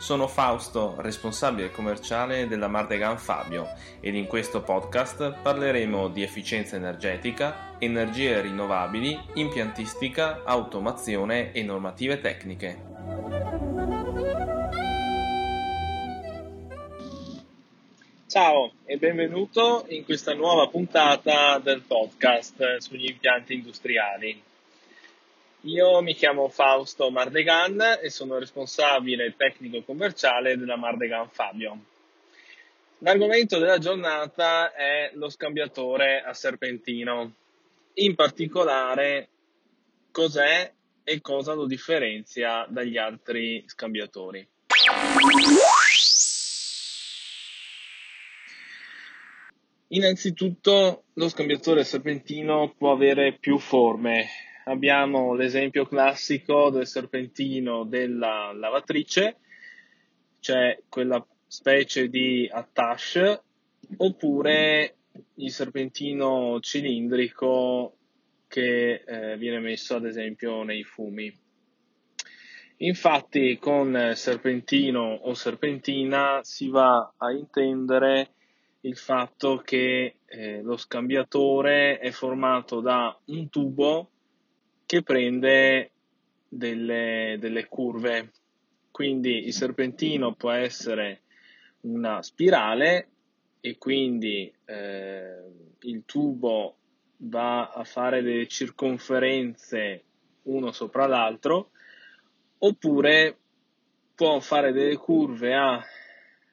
Sono Fausto, responsabile commerciale della Mardegan Fabio ed in questo podcast parleremo di efficienza energetica, energie rinnovabili, impiantistica, automazione e normative tecniche. Ciao e benvenuto in questa nuova puntata del podcast sugli impianti industriali. Io mi chiamo Fausto Mardegan e sono responsabile tecnico commerciale della Mardegan Fabio. L'argomento della giornata è lo scambiatore a serpentino, in particolare cos'è e cosa lo differenzia dagli altri scambiatori. Innanzitutto lo scambiatore serpentino può avere più forme. Abbiamo l'esempio classico del serpentino della lavatrice, cioè quella specie di attache, oppure il serpentino cilindrico che eh, viene messo ad esempio nei fumi. Infatti con serpentino o serpentina si va a intendere il fatto che eh, lo scambiatore è formato da un tubo che prende delle, delle curve. Quindi il serpentino può essere una spirale e quindi eh, il tubo va a fare delle circonferenze uno sopra l'altro oppure può fare delle curve a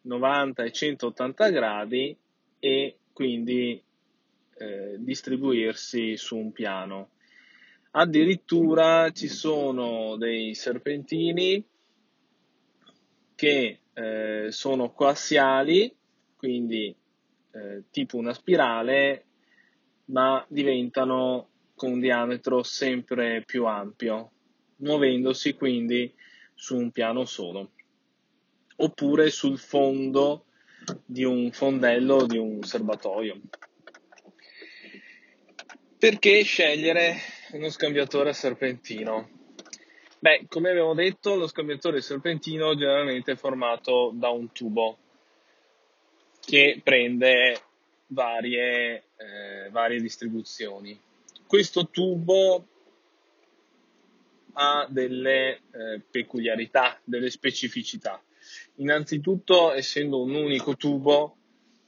90 e 180 gradi e quindi eh, distribuirsi su un piano. Addirittura ci sono dei serpentini che eh, sono coassiali, quindi eh, tipo una spirale, ma diventano con un diametro sempre più ampio, muovendosi quindi su un piano solo oppure sul fondo di un fondello di un serbatoio. Perché scegliere uno scambiatore serpentino? Beh, come abbiamo detto, lo scambiatore serpentino generalmente è formato da un tubo che prende varie, eh, varie distribuzioni. Questo tubo ha delle eh, peculiarità, delle specificità. Innanzitutto, essendo un unico tubo,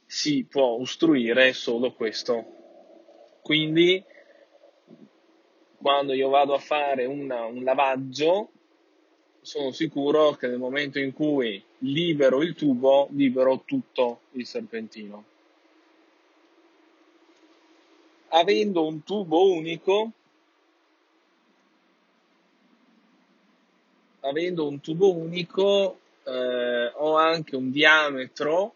si può ostruire solo questo. Quindi, quando io vado a fare una, un lavaggio, sono sicuro che nel momento in cui libero il tubo, libero tutto il serpentino. Avendo un tubo unico, avendo un tubo unico eh, ho anche un diametro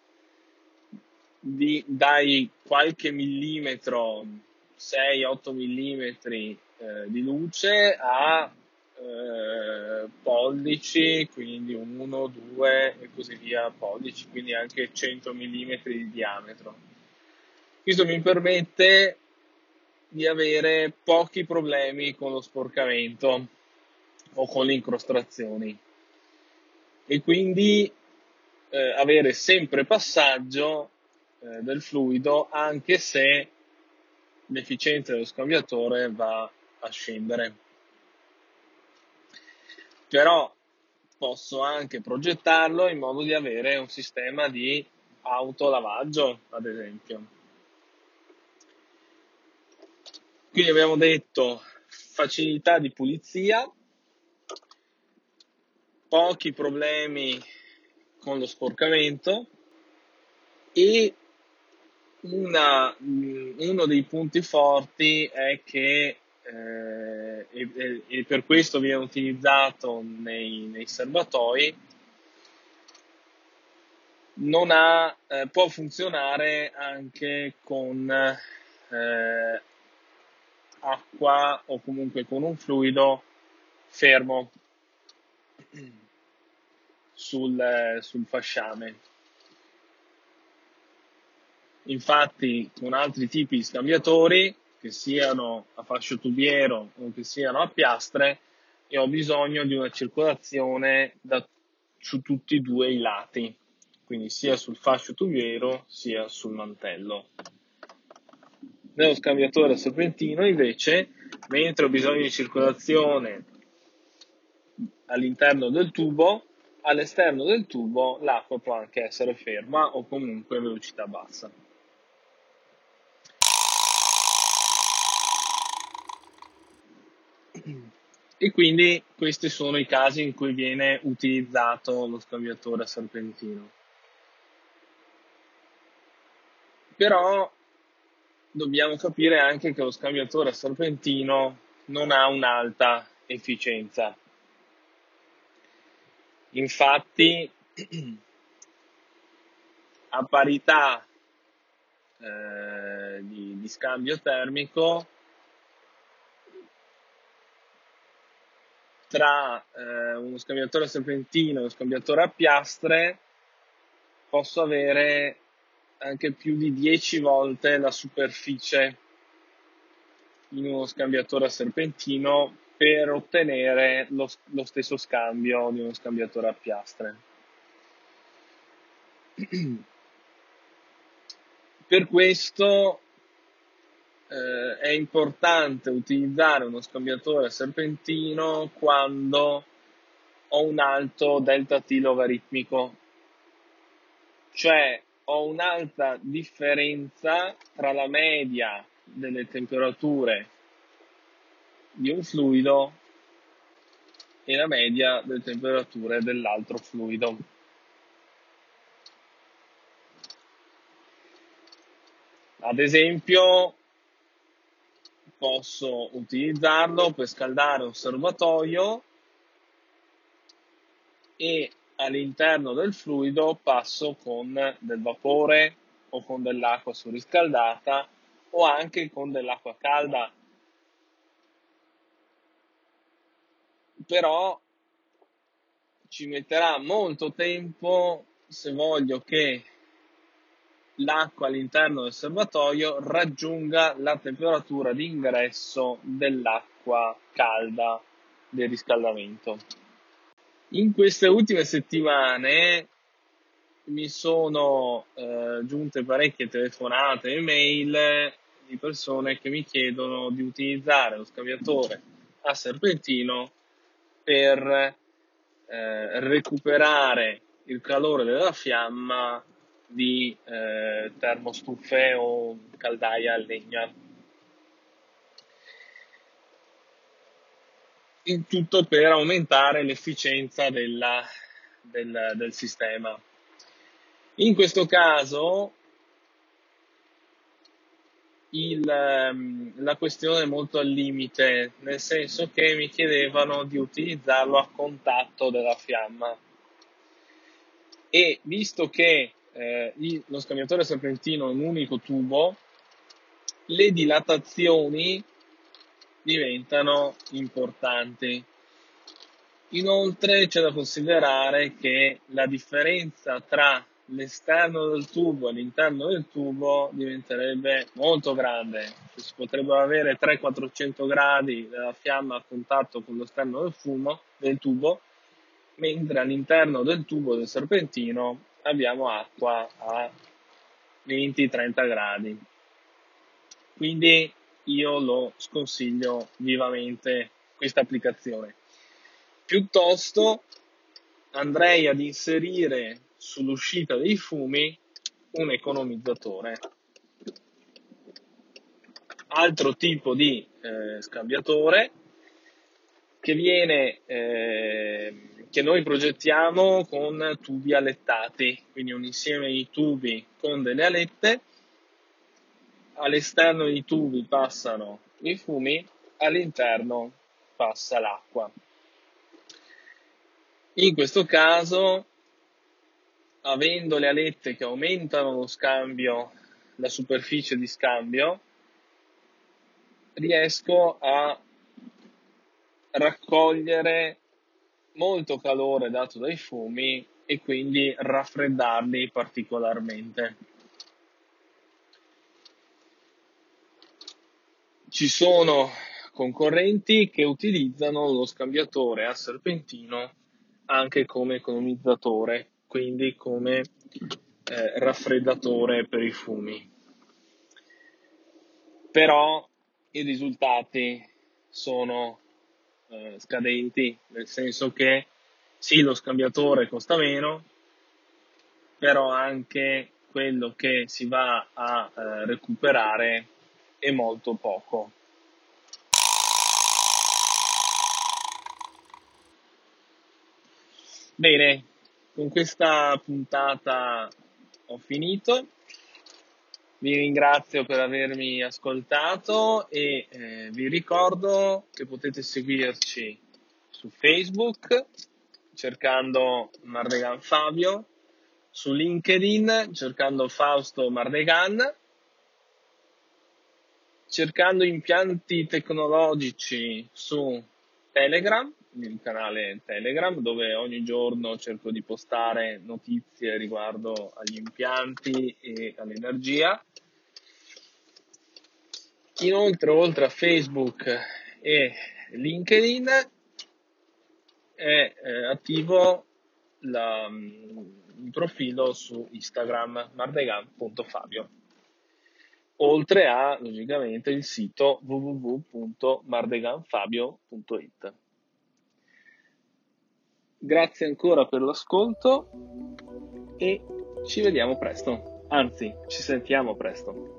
di, dai qualche millimetro, 6-8 millimetri eh, di luce a eh, pollici, quindi 1, 2 e così via pollici, quindi anche 100 millimetri di diametro. Questo mi permette di avere pochi problemi con lo sporcamento o con le incrostazioni e quindi eh, avere sempre passaggio eh, del fluido anche se l'efficienza dello scambiatore va a scendere. Però posso anche progettarlo in modo di avere un sistema di autolavaggio, ad esempio. Quindi abbiamo detto facilità di pulizia, pochi problemi con lo sporcamento e una, uno dei punti forti è che eh, e, e, per questo viene utilizzato nei, nei serbatoi ha, eh, può funzionare anche con eh, acqua o comunque con un fluido fermo sul, sul fasciame. Infatti, con altri tipi di scambiatori, che siano a fascio tubiero o che siano a piastre, io ho bisogno di una circolazione da, su tutti e due i lati, quindi sia sul fascio tubiero sia sul mantello. Nello scambiatore serpentino invece, mentre ho bisogno di circolazione all'interno del tubo, all'esterno del tubo l'acqua può anche essere ferma o comunque a velocità bassa. E quindi questi sono i casi in cui viene utilizzato lo scambiatore serpentino. Però dobbiamo capire anche che lo scambiatore serpentino non ha un'alta efficienza. Infatti, a parità eh, di, di scambio termico, tra eh, uno scambiatore serpentino e uno scambiatore a piastre posso avere anche più di 10 volte la superficie in uno scambiatore a serpentino per ottenere lo, lo stesso scambio di uno scambiatore a piastre. per questo eh, è importante utilizzare uno scambiatore serpentino quando ho un alto delta T logaritmico, cioè ho un'alta differenza tra la media delle temperature di un fluido e la media delle temperature dell'altro fluido. Ad esempio, posso utilizzarlo per scaldare un serbatoio e all'interno del fluido passo con del vapore o con dell'acqua surriscaldata o anche con dell'acqua calda. Però ci metterà molto tempo se voglio che l'acqua all'interno del serbatoio raggiunga la temperatura di ingresso dell'acqua calda del riscaldamento. In queste ultime settimane mi sono eh, giunte parecchie telefonate e mail di persone che mi chiedono di utilizzare lo scambiatore a serpentino per eh, recuperare il calore della fiamma di eh, termostufe o caldaia a legna. Il tutto per aumentare l'efficienza della, del, del sistema. In questo caso il, ehm, la questione è molto al limite, nel senso che mi chiedevano di utilizzarlo a contatto della fiamma. E visto che eh, lo scambiatore serpentino è un unico tubo, le dilatazioni diventano importanti. Inoltre c'è da considerare che la differenza tra l'esterno del tubo e l'interno del tubo diventerebbe molto grande. Cioè, si potrebbero avere 300-400 gradi della fiamma a contatto con l'esterno del fumo del tubo, mentre all'interno del tubo del serpentino abbiamo acqua a 20-30 gradi. Quindi io lo sconsiglio vivamente questa applicazione. Piuttosto andrei ad inserire sull'uscita dei fumi un economizzatore. Altro tipo di eh, scambiatore che viene eh, che noi progettiamo con tubi alettati, quindi un insieme di tubi con delle alette. All'esterno dei tubi passano i fumi, all'interno passa l'acqua. In questo caso, avendo le alette che aumentano lo scambio, la superficie di scambio, riesco a raccogliere molto calore dato dai fumi e quindi raffreddarli particolarmente. Ci sono concorrenti che utilizzano lo scambiatore a serpentino anche come economizzatore, quindi come eh, raffreddatore per i fumi. Però i risultati sono eh, scadenti, nel senso che sì, lo scambiatore costa meno, però anche quello che si va a eh, recuperare è molto poco. Bene, con questa puntata ho finito. Vi ringrazio per avermi ascoltato e eh, vi ricordo che potete seguirci su Facebook cercando Mardegan Fabio, su LinkedIn cercando Fausto Mardegan, cercando impianti tecnologici su Telegram il canale Telegram dove ogni giorno cerco di postare notizie riguardo agli impianti e all'energia. Inoltre, oltre a Facebook e LinkedIn, è eh, attivo la, il mm, profilo su Instagram mardegan.fabio oltre a logicamente il sito www.mardeganfabio.it. Grazie ancora per l'ascolto e ci vediamo presto. Anzi, ci sentiamo presto.